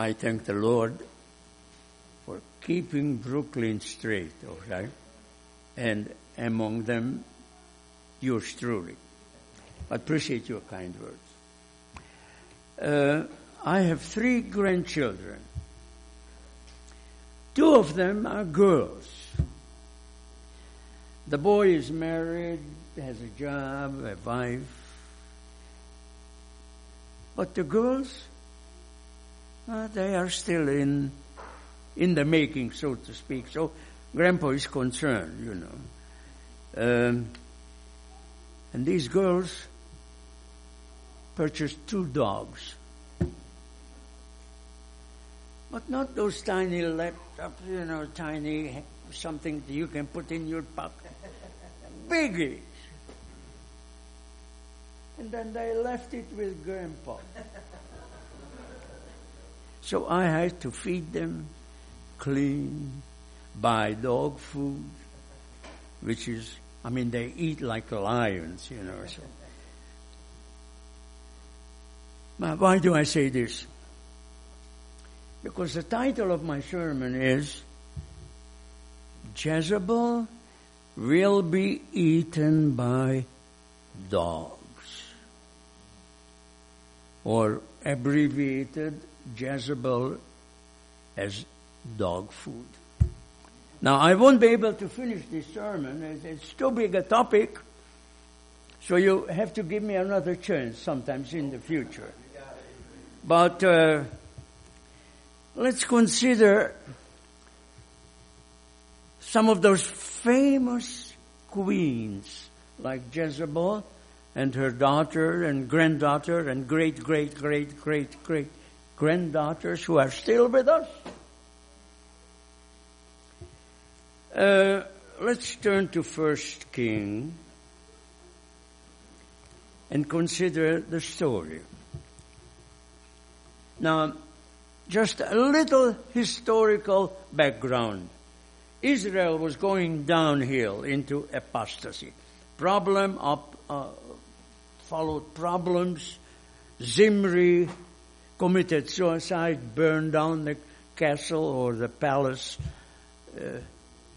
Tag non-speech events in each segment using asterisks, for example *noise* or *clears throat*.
I thank the Lord for keeping Brooklyn straight, okay? And among them, yours truly. I appreciate your kind words. Uh, I have three grandchildren. Two of them are girls. The boy is married, has a job, a wife. But the girls, uh, they are still in, in the making, so to speak. So grandpa is concerned, you know. Um, and these girls purchased two dogs. But not those tiny laptops, you know, tiny something that you can put in your pocket. Biggies. And then they left it with grandpa. So I had to feed them, clean, buy dog food, which is, I mean, they eat like lions, you know, so. But why do I say this? Because the title of my sermon is Jezebel will be eaten by dogs. Or abbreviated Jezebel as dog food. Now I won't be able to finish this sermon. It's too big a topic. So you have to give me another chance sometimes in the future. But uh, let's consider some of those famous queens like Jezebel and her daughter and granddaughter and great, great, great, great, great granddaughters who are still with us. Uh, let's turn to First King and consider the story. Now, just a little historical background. Israel was going downhill into apostasy. Problem up, uh, followed problems. Zimri committed suicide, burned down the castle or the palace uh,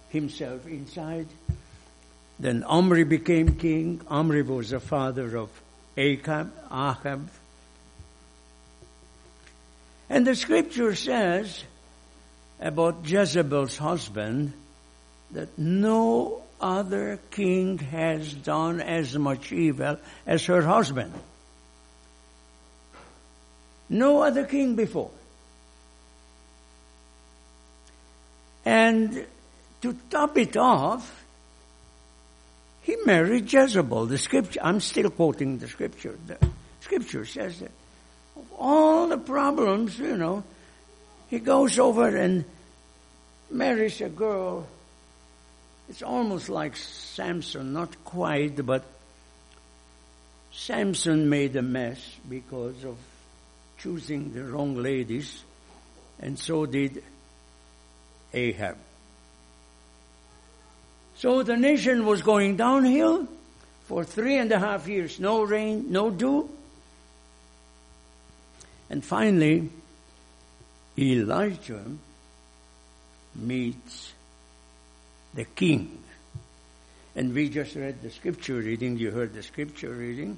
himself inside. Then Omri became king. Omri was the father of Achab. Ahab. And the scripture says about Jezebel's husband that no other king has done as much evil as her husband. No other king before. And to top it off, he married Jezebel. The scripture, I'm still quoting the scripture. The scripture says that of all the problems, you know, he goes over and marries a girl. It's almost like Samson, not quite, but Samson made a mess because of choosing the wrong ladies, and so did Ahab. So the nation was going downhill for three and a half years. No rain, no dew. And finally, Elijah meets the king. And we just read the scripture reading, you heard the scripture reading.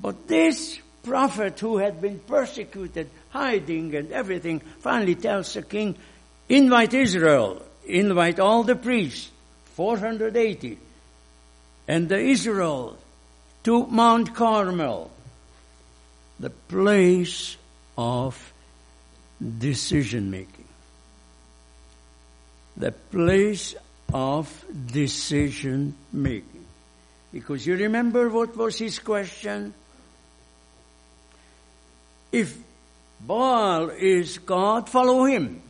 But this prophet who had been persecuted, hiding and everything, finally tells the king, invite Israel, invite all the priests, 480, and the Israel to Mount Carmel, the place of decision making. The place of decision making. Because you remember what was his question? If Baal is God, follow him.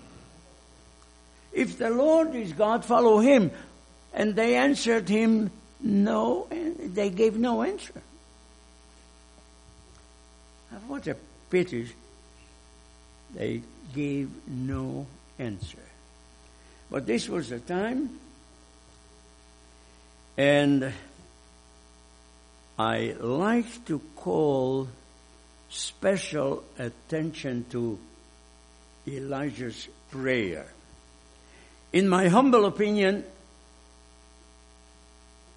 If the Lord is God, follow him. And they answered him, no, and they gave no answer. What a pity they gave no answer. But this was the time, and I like to call special attention to Elijah's prayer. In my humble opinion,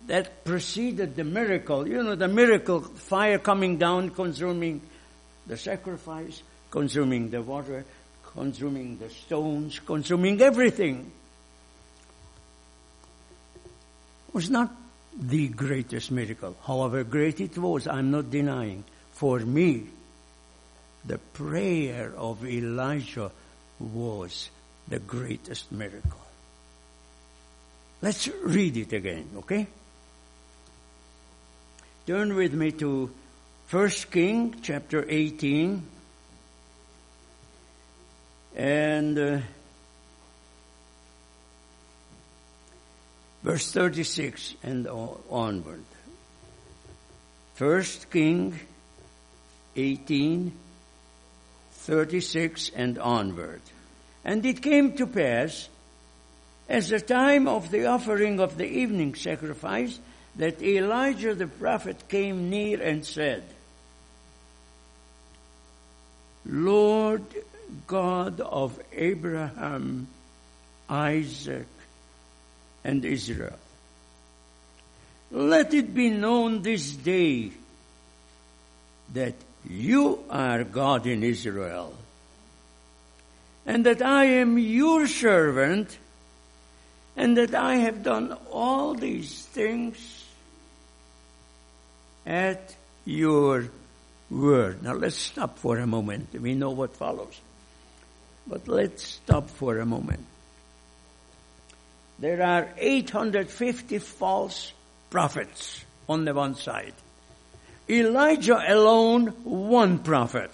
that preceded the miracle. You know, the miracle, fire coming down, consuming the sacrifice, consuming the water, consuming the stones, consuming everything. was not the greatest miracle. However great it was, I'm not denying. For me, the prayer of Elijah was the greatest miracle. Let's read it again, okay? Turn with me to 1 King chapter 18 and uh, verse 36 and onward. 1 King 18 36 and onward. And it came to pass, as the time of the offering of the evening sacrifice, that Elijah the prophet came near and said, Lord God of Abraham, Isaac, and Israel, let it be known this day that you are God in Israel, and that I am your servant, and that I have done all these things at your word. Now let's stop for a moment. We know what follows. But let's stop for a moment. There are 850 false prophets on the one side. Elijah alone, one prophet.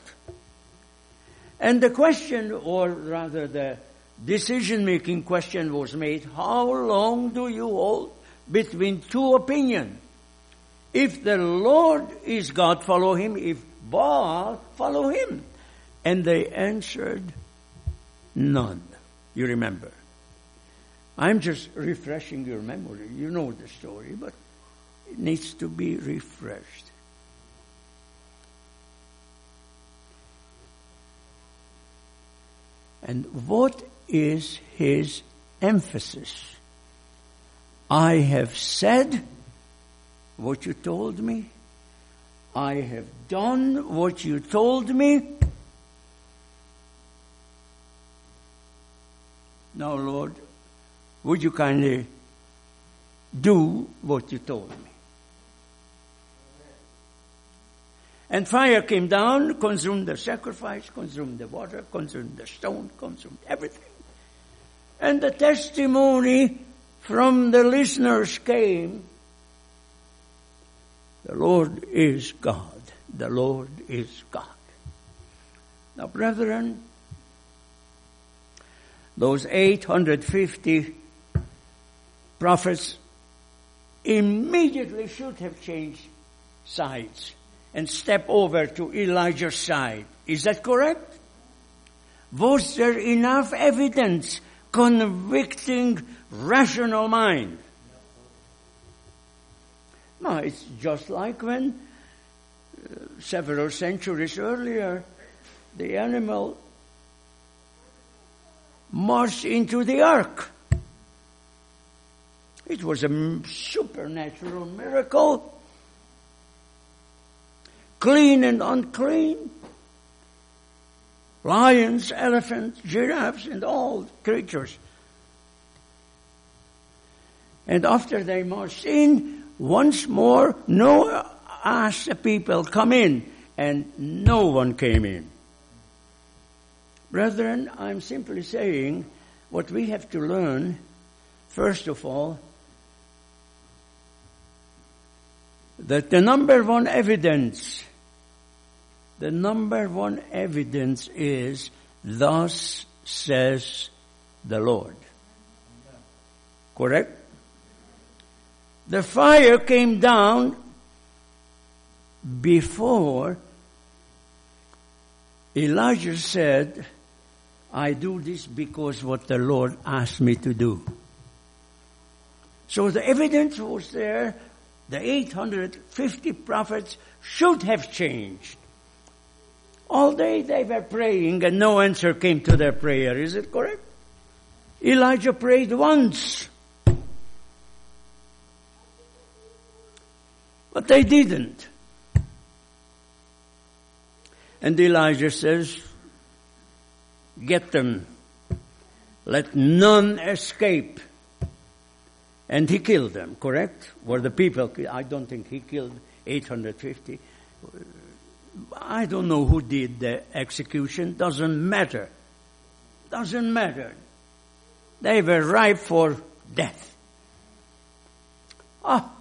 And the question, or rather the decision making question was made, how long do you hold between two opinions? If the Lord is God, follow him. If Baal, follow him. And they answered, none. You remember. I'm just refreshing your memory. You know the story, but it needs to be refreshed. And what is his emphasis? I have said what you told me. I have done what you told me. Now, Lord, would you kindly do what you told me? And fire came down, consumed the sacrifice, consumed the water, consumed the stone, consumed everything. And the testimony from the listeners came the Lord is God. The Lord is God. Now, brethren, those 850 prophets immediately should have changed sides and step over to Elijah's side. Is that correct? Was there enough evidence convicting rational mind? No, it's just like when uh, several centuries earlier the animal marched into the ark. It was a supernatural miracle clean and unclean, lions, elephants, giraffes, and all creatures. And after they marched in, once more Noah asked the people, come in, and no one came in. Brethren, I'm simply saying what we have to learn, first of all, that the number one evidence the number one evidence is, thus says the Lord. Correct? The fire came down before Elijah said, I do this because what the Lord asked me to do. So the evidence was there. The 850 prophets should have changed All day they were praying and no answer came to their prayer. Is it correct? Elijah prayed once. But they didn't. And Elijah says, get them. Let none escape. And he killed them, correct? Were the people, I don't think he killed 850. I don't know who did the execution, doesn't matter. Doesn't matter. They were ripe for death. Ah.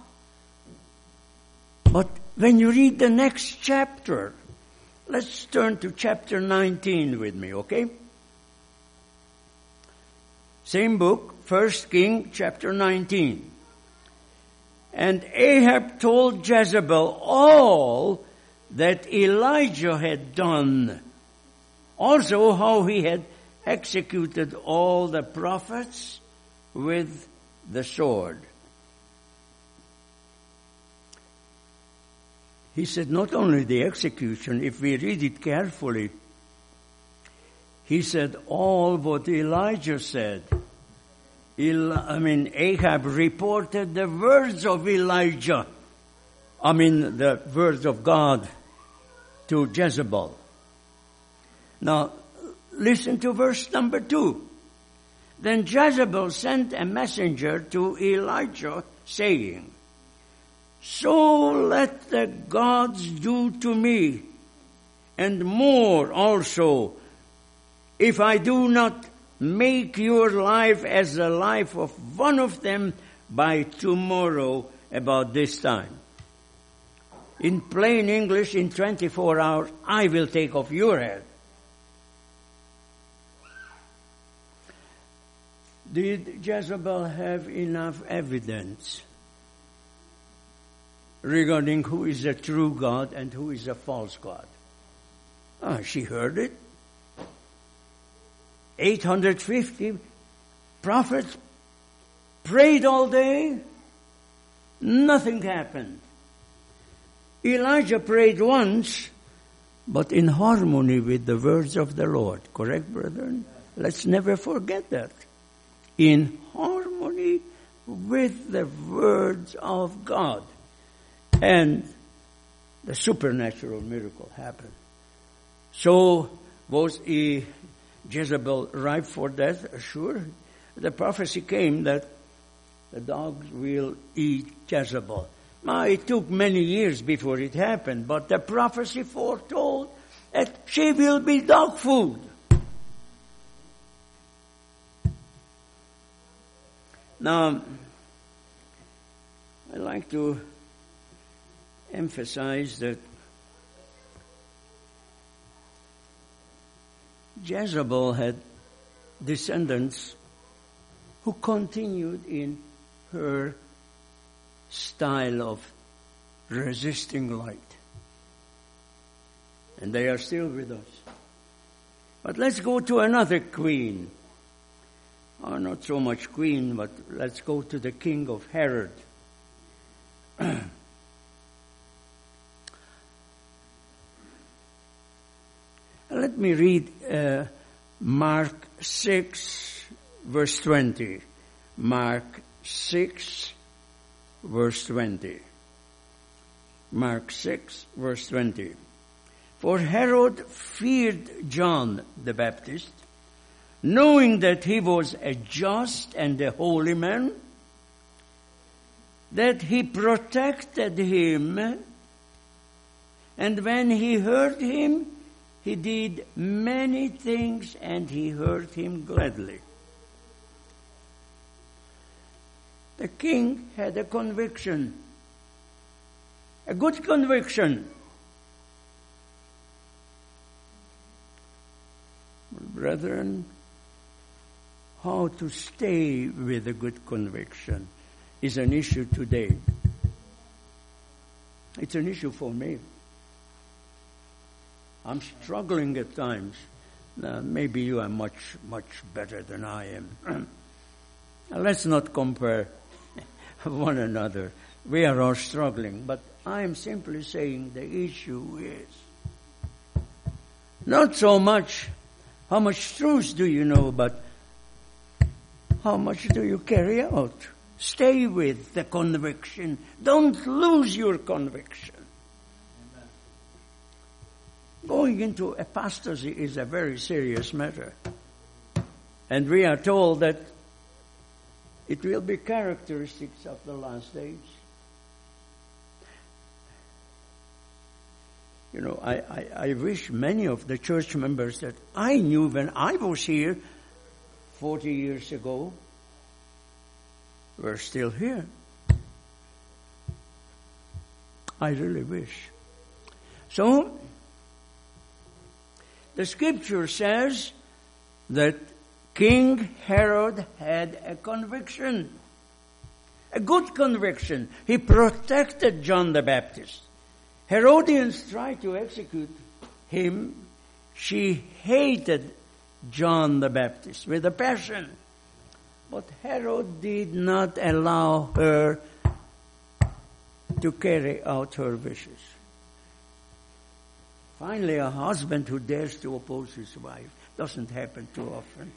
But when you read the next chapter, let's turn to chapter 19 with me, okay? Same book, First King, chapter 19. And Ahab told Jezebel all that Elijah had done. Also how he had executed all the prophets with the sword. He said not only the execution, if we read it carefully, he said all what Elijah said. I mean, Ahab reported the words of Elijah. I mean, the words of God to Jezebel. Now, listen to verse number two. Then Jezebel sent a messenger to Elijah saying, So let the gods do to me, and more also, if I do not make your life as the life of one of them by tomorrow about this time. In plain English, in 24 hours, I will take off your head. Did Jezebel have enough evidence regarding who is a true God and who is a false God? Ah, she heard it. 850 prophets prayed all day. Nothing happened. Elijah prayed once, but in harmony with the words of the Lord. Correct, brethren? Let's never forget that. In harmony with the words of God. And the supernatural miracle happened. So was Jezebel ripe for death? Sure. The prophecy came that the dogs will eat Jezebel. Now, it took many years before it happened, but the prophecy foretold that she will be dog food. Now, I'd like to emphasize that Jezebel had descendants who continued in her style of resisting light. And they are still with us. But let's go to another queen. Oh, not so much queen, but let's go to the king of Herod. *clears throat* Let me read uh, Mark 6, verse 20. Mark 6, verse 20. Mark 6, verse 20. For Herod feared John the Baptist, knowing that he was a just and a holy man, that he protected him, and when he heard him, he did many things and he heard him gladly. The king had a conviction, a good conviction. Brethren, how to stay with a good conviction is an issue today. It's an issue for me. I'm struggling at times. Maybe you are much, much better than I am. *clears throat* Let's not compare one another. We are all struggling, but I am simply saying the issue is Not so much how much truth do you know, but how much do you carry out? Stay with the conviction. Don't lose your conviction. Amen. Going into apostasy is a very serious matter. And we are told that it will be characteristics of the last days. You know, I, I, I, wish many of the church members that I knew when I was here 40 years ago were still here. I really wish. So, the scripture says that King Herod had a conviction. A good conviction. He protected John the Baptist. Herodias tried to execute him. She hated John the Baptist with a passion. But Herod did not allow her to carry out her wishes. Finally, a husband who dares to oppose his wife doesn't happen too often.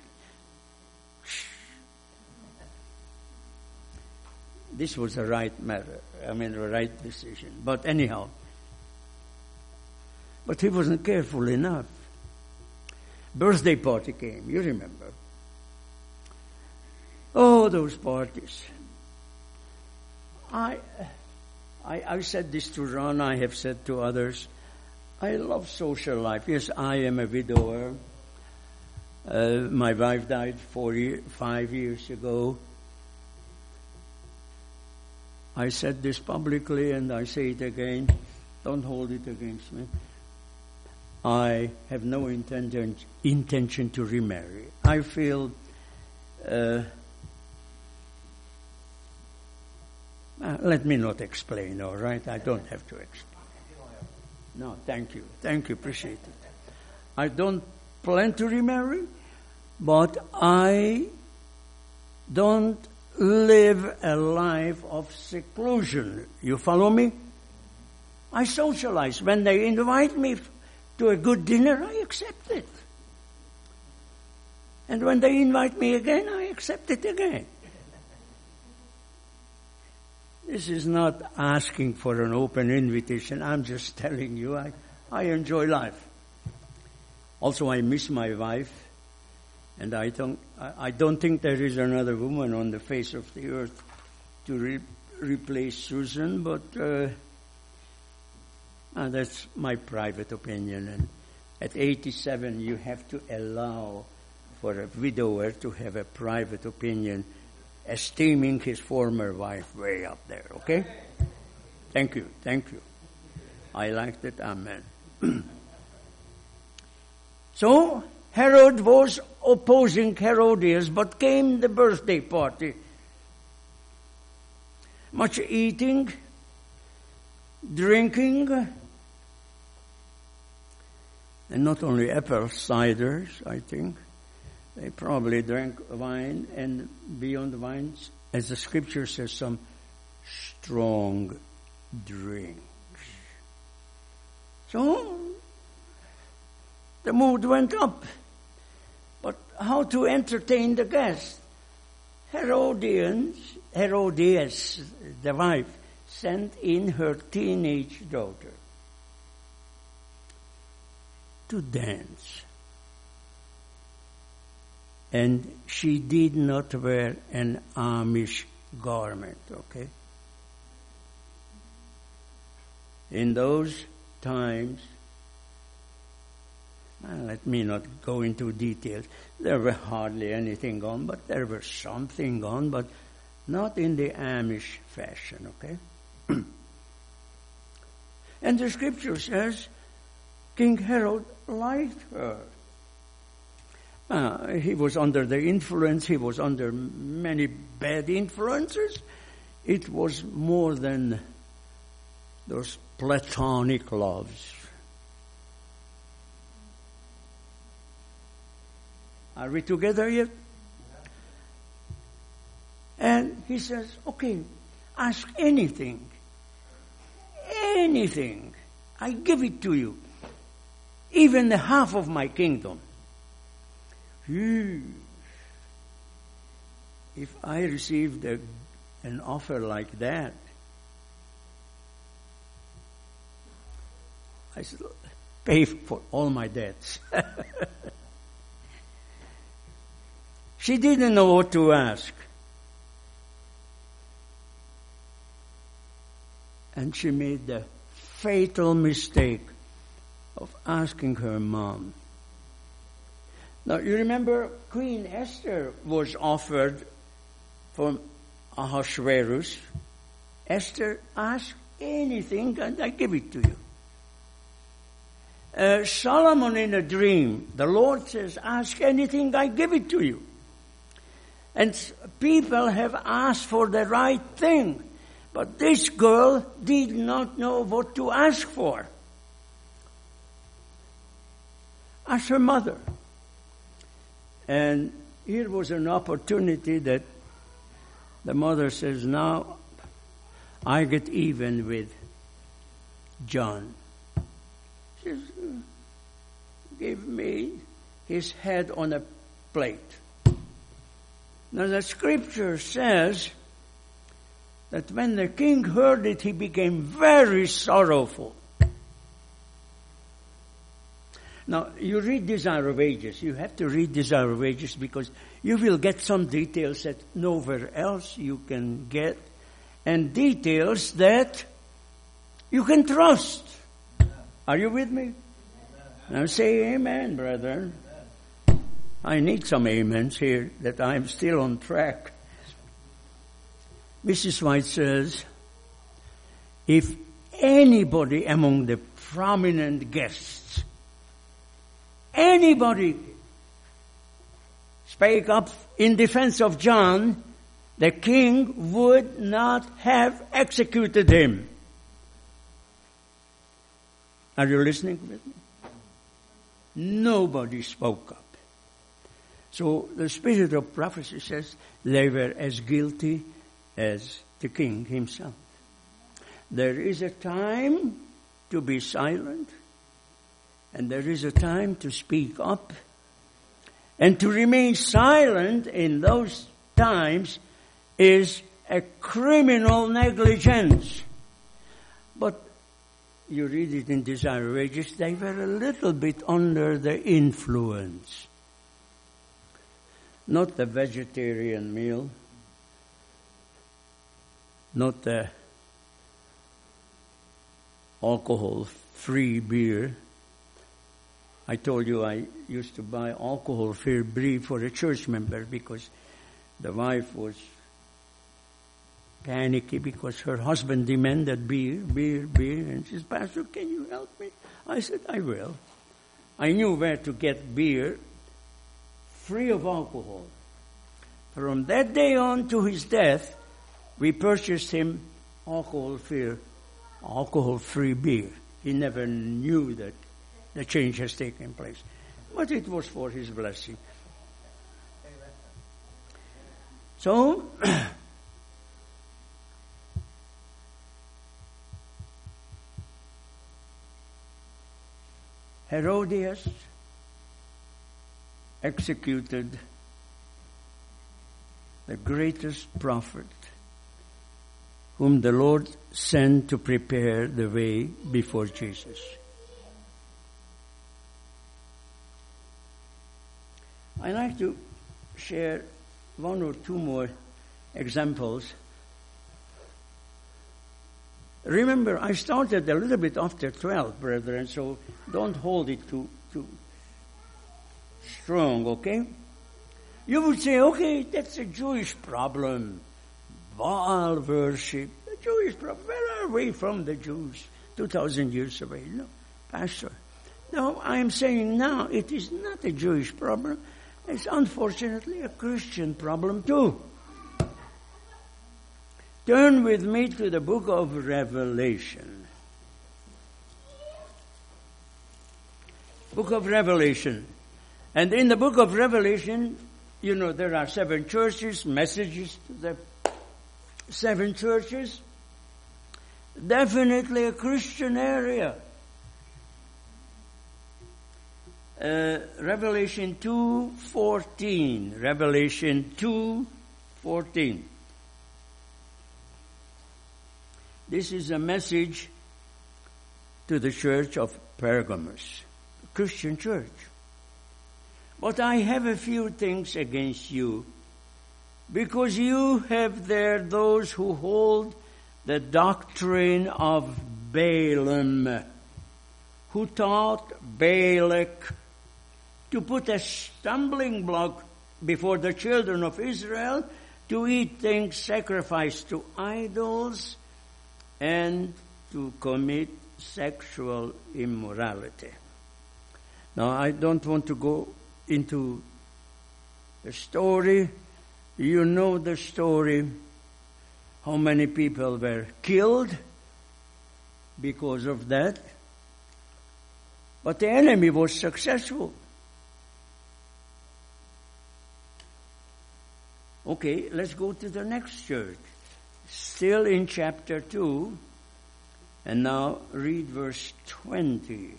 This was the right matter. I mean, the right decision. But anyhow, but he wasn't careful enough. Birthday party came, you remember. Oh, those parties. I, I, I said this to Ron, I have said to others. I love social life. Yes, I am a widower. Uh, my wife died four year, five years ago. I said this publicly and I say it again. Don't hold it against me. I have no intention, intention to remarry. I feel uh, uh, let me not explain, all right? I don't have to explain. No, thank you. Thank you. Appreciate it. I don't plan to remarry, but I don't live a life of seclusion. You follow me? I socialize. When they invite me to a good dinner, I accept it. And when they invite me again, I accept it again. This is not asking for an open invitation. I'm just *laughs* telling you I, I enjoy life. Also, I miss my wife, and I don't, I don't think there is another woman on the face of the earth to re- replace Susan, but uh, uh, that's my private opinion. And at 87, you have to allow for a widower to have a private opinion, esteeming his former wife way up there. Okay? Thank you. Thank you. I liked it. Amen. *clears throat* so, Herod was opposing Herodias, but came the birthday party. Much eating, drinking, and not only apple ciders, I think. They probably drank wine and beyond wines, as the scripture says, some strong drinks. So, the mood went up. How to entertain the guests? Herodians, Herodias, the wife, sent in her teenage daughter to dance. And she did not wear an Amish garment, okay? In those times, let me not go into details. There were hardly anything on, but there was something on, but not in the Amish fashion, okay? *clears throat* and the scripture says King Herod liked her. Uh, he was under the influence, he was under many bad influences. It was more than those platonic loves. Are we together yet? And he says, okay, ask anything. Anything. I give it to you. even the half of my kingdom. If I received a, an offer like that, I said, pay for all my debts. *laughs* she didn't know what to ask. And she made the fatal mistake of asking her mom. Now, you remember Queen Esther was offered from Ahasuerus. Esther, ask anything and I give it to you. Uh, Solomon in a dream, the Lord says, ask anything, I give it to you. And people have asked for the right thing. But this girl did not know what to ask for. Ask her mother. And here was an opportunity that the mother says, Now I get even with John. She says, Give me his head on a plate. Now the scripture says that when the king heard it, he became very sorrowful. Now, you read Desire of Ages. You have to read Desire of Ages because you will get some details that nowhere else you can get and details that you can trust. Are you with me? Now say amen, brethren. I need some amens here that I'm still on track. Mrs. White says, if anybody among the prominent guests, anybody spake up in defense of John, the king would not have executed him. Are you listening with me? Nobody spoke up. So the spirit of prophecy says they were as guilty as the king himself. There is a time to be silent, and there is a time to speak up. And to remain silent in those times is a criminal negligence. But you read it in Desire of Ages, they were a little bit under the influence. Not the vegetarian meal, not the alcohol free beer. I told you I used to buy alcohol free beer for a church member because the wife was panicky because her husband demanded beer, beer, beer, and she said, Pastor, can you help me? I said, I will. I knew where to get beer free of alcohol. From that day on to his death, we purchased him alcohol-free, alcohol-free beer. He never knew that the change has taken place. But it was for his blessing. So, *clears throat* Herodias executed the greatest prophet whom the Lord sent to prepare the way before Jesus. I'd like to share one or two more examples. Remember, I started a little bit after 12, brethren, so don't hold it too strong, okay? You would say, okay, that's a Jewish problem. Baal worship, the Jewish problem. Where are we from the Jews? 2,000 years away. No, Pastor. No, I am saying now it is not a Jewish problem. It's unfortunately a Christian problem too. Turn with me to the book of Revelation. Book of Revelation. And in the book of Revelation, you know, there are seven churches, messages to the seven churches. Definitely a Christian area. uh, Revelation 2:14. Revelation 2:14. This is a message to the church of Pergamos, Christian church. But I have a few things against you, because you have there those who hold the doctrine of Balaam, who taught Balak to put a stumbling block before the children of Israel to eat things sacrificed to idols and to commit sexual immorality. Now, I don't want to go into the story. You know the story. How many people were killed because of that? But the enemy was successful. Okay, let's go to the next church. Still in chapter 2, and now read verse 20.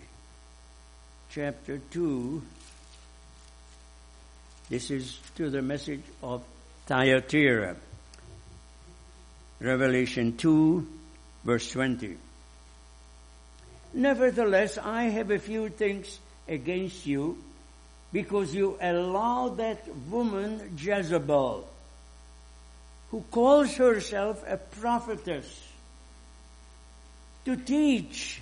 Chapter 2. This is to the message of Thyatira. Revelation 2, verse 20. Nevertheless, I have a few things against you because you allow that woman Jezebel, who calls herself a prophetess, to teach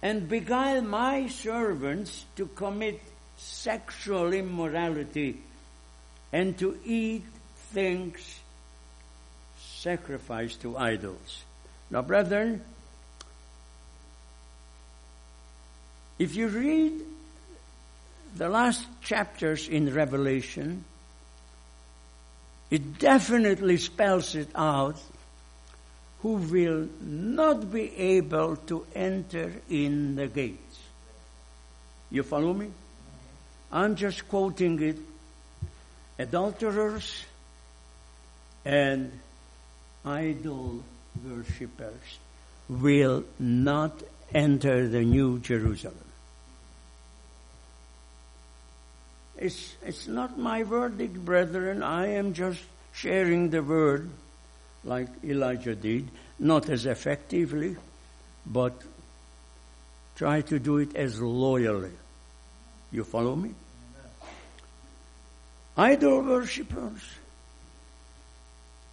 and beguile my servants to commit sexual immorality and to eat things sacrificed to idols. Now, brethren, if you read the last chapters in Revelation, it definitely spells it out who will not be able to enter in the gates. You follow me? I'm just quoting it. Adulterers and idol worshippers will not enter the New Jerusalem. It's, it's not my verdict, brethren. I am just sharing the word like Elijah did, not as effectively, but try to do it as loyally. You follow me? Idol worshippers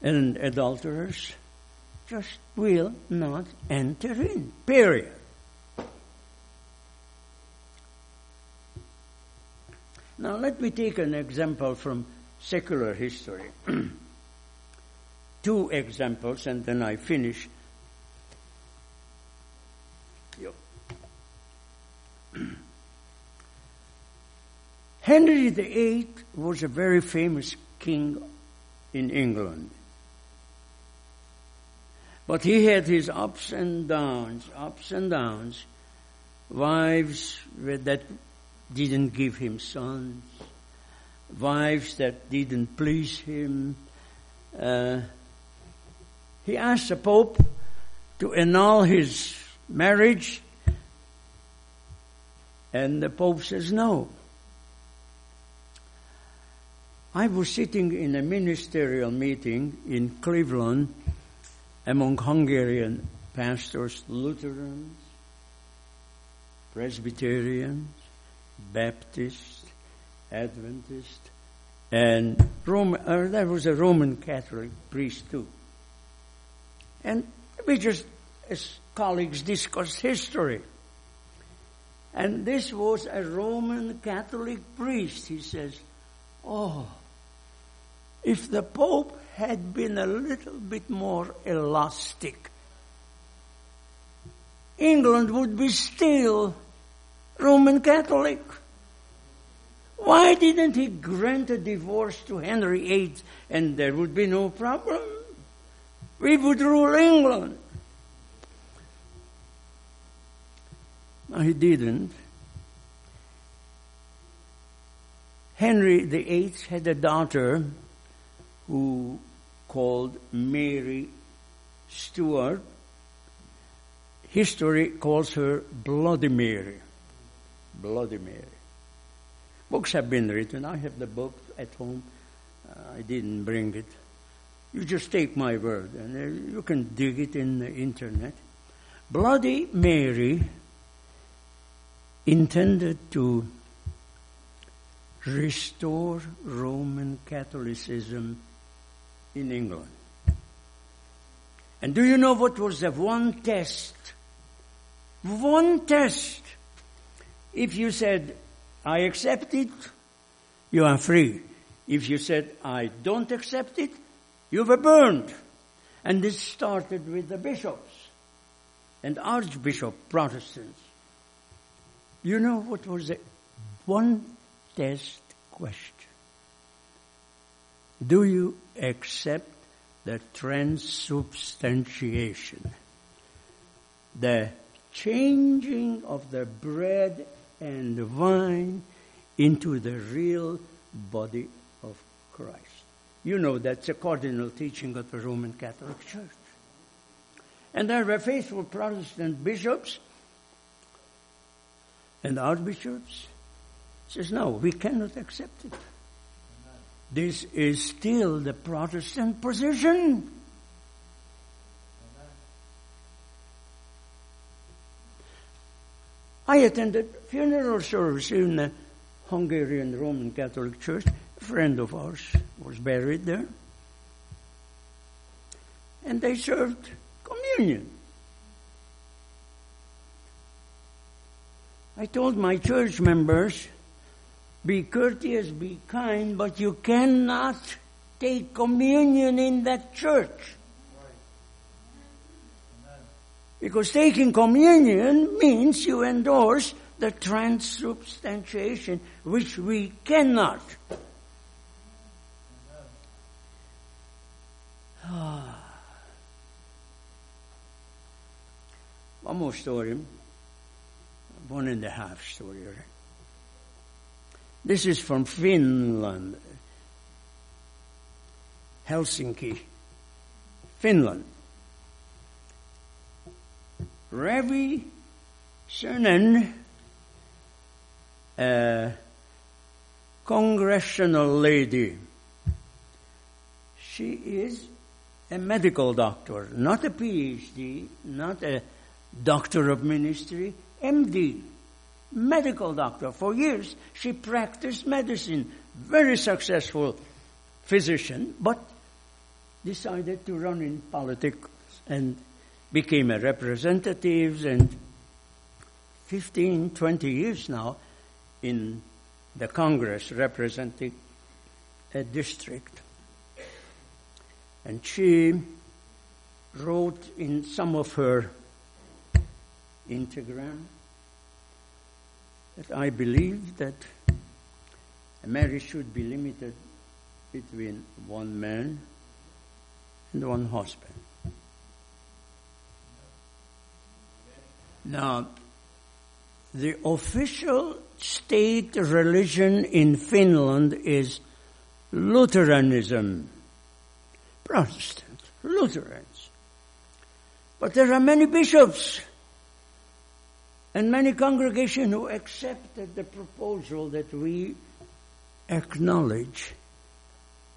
and adulterers just will not enter in. Period. Now let me take an example from secular history. *clears throat* Two examples and then I finish. *clears throat* *clears throat* Henry VIII was a very famous king in England. But he had his ups and downs, ups and downs. Wives that didn't give him sons, wives that didn't please him. Uh, he asked the Pope to annul his marriage, and the Pope says no. I was sitting in a ministerial meeting in Cleveland among Hungarian pastors, Lutherans, Presbyterians, Baptists, Adventists, and Roman, uh, there was a Roman Catholic priest too. And we just, as colleagues, discussed history. And this was a Roman Catholic priest. He says, Oh, if the Pope had been a little bit more elastic, England would be still Roman Catholic. Why didn't he grant a divorce to Henry VIII and there would be no problem? We would rule England. No, he didn't. Henry VIII had a daughter who called Mary Stuart. History calls her Bloody Mary. Bloody Mary. Books have been written. I have the book at home. Uh, I didn't bring it. You just take my word and uh, you can dig it in the internet. Bloody Mary intended to restore Roman Catholicism in England. And do you know what was the one test? One test. If you said, I accept it, you are free. If you said, I don't accept it, you were burned. And this started with the bishops and archbishop Protestants. You know what was the one test question? Do you accept the transubstantiation? The changing of the bread and wine into the real body of Christ. You know that's a cardinal teaching of the Roman Catholic Church. And there were faithful Protestant bishops and archbishops says, no, we cannot accept it. This is still the Protestant position. I attended funeral service in the Hungarian Roman Catholic Church. A friend of ours was buried there. And they served communion. I told my church members, be courteous, be kind, but you cannot take communion in that church. Because taking communion means you endorse the transubstantiation, which we cannot. *sighs* One more story. One and a half story. This is from Finland. Helsinki, Finland. Päivi Räsänen, a uh, congressional lady, she is a medical doctor, not a PhD, not a doctor of ministry, MD, medical doctor. For years, she practiced medicine, very successful physician, but decided to run in politics and became a representative and 15, 20 years now in the Congress representing a district. And she wrote in some of her Instagram that I believe that a marriage should be limited between one man and one husband. Now, the official state religion in Finland is Lutheranism. Protestant, Lutherans. But there are many bishops and many congregations who accepted the proposal that we acknowledge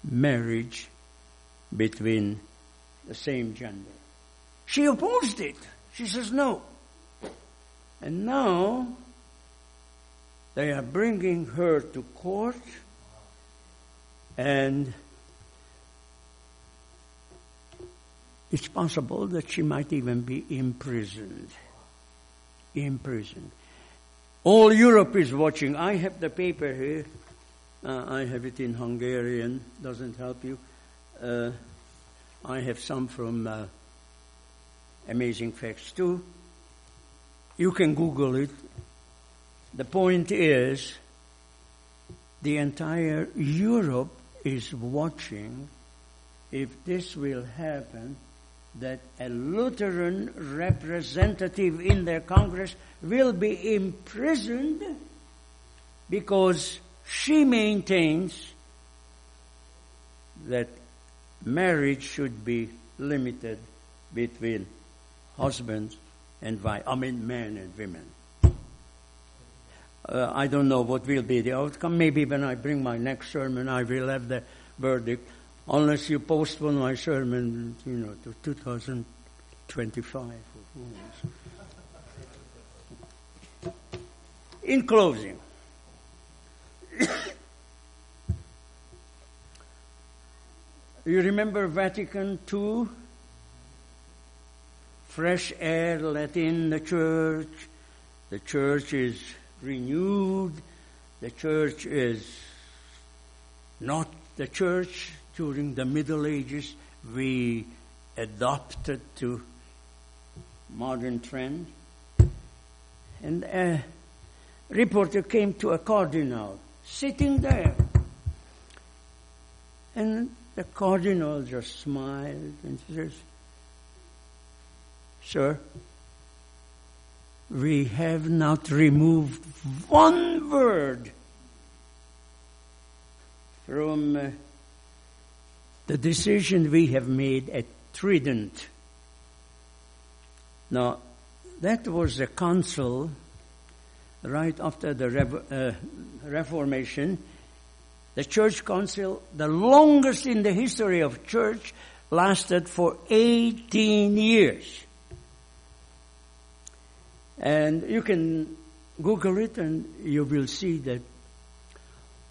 marriage between the same gender. She opposed it. She says no. And now they are bringing her to court and it's possible that she might even be imprisoned. Imprisoned. All Europe is watching. I have the paper here. Uh, I have it in Hungarian. Doesn't help you. Uh, I have some from uh, Amazing Facts too. You can Google it. The point is, the entire Europe is watching if this will happen, that a Lutheran representative in their Congress will be imprisoned because she maintains that marriage should be limited between husbands and wife. I mean, men and women. Uh, I don't know what will be the outcome. Maybe when I bring my next sermon, I will have the verdict. Unless you postpone my sermon, you know, to 2025. In closing, *coughs* you remember Vatican II? Fresh air let in the church. The church is renewed. The church is not the church during the Middle Ages. We adopted to modern trend. And a reporter came to a cardinal sitting there. And the cardinal just smiled and says, Sir, we have not removed one word from uh, the decision we have made at Trident. Now, that was a council right after the Re- uh, Reformation. The church council, the longest in the history of church, lasted for 18 years. And you can Google it and you will see that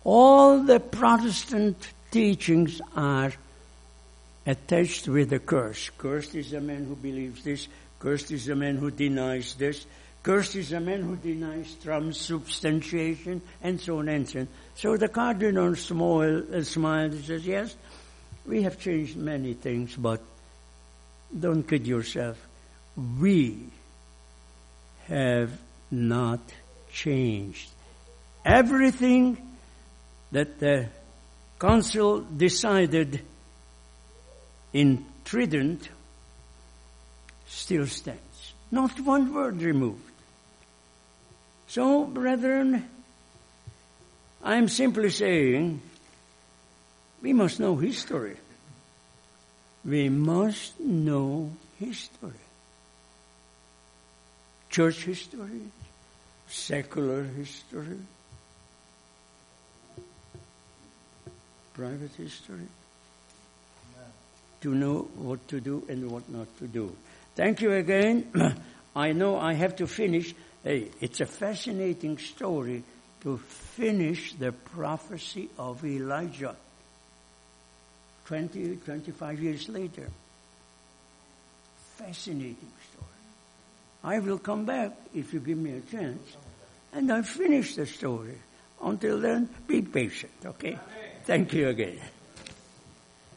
all the Protestant teachings are attached with a curse. Cursed is the man who believes this. Cursed is the man who denies this. Cursed is the man who denies transubstantiation, and so on and so on. So the cardinal smiled, uh, smiled and says, yes, we have changed many things, but don't kid yourself. We have not changed. Everything that the council decided in Trident still stands. Not one word removed. So, brethren, I'm simply saying we must know history. We must know history church history, secular history, private history, to know what to do and what not to do. Thank you again. *clears throat* I know I have to finish. Hey, it's a fascinating story to finish the prophecy of Elijah 20, 25 years later. Fascinating story. I will come back if you give me a chance. And I finish the story. Until then, be patient, okay? Thank you again.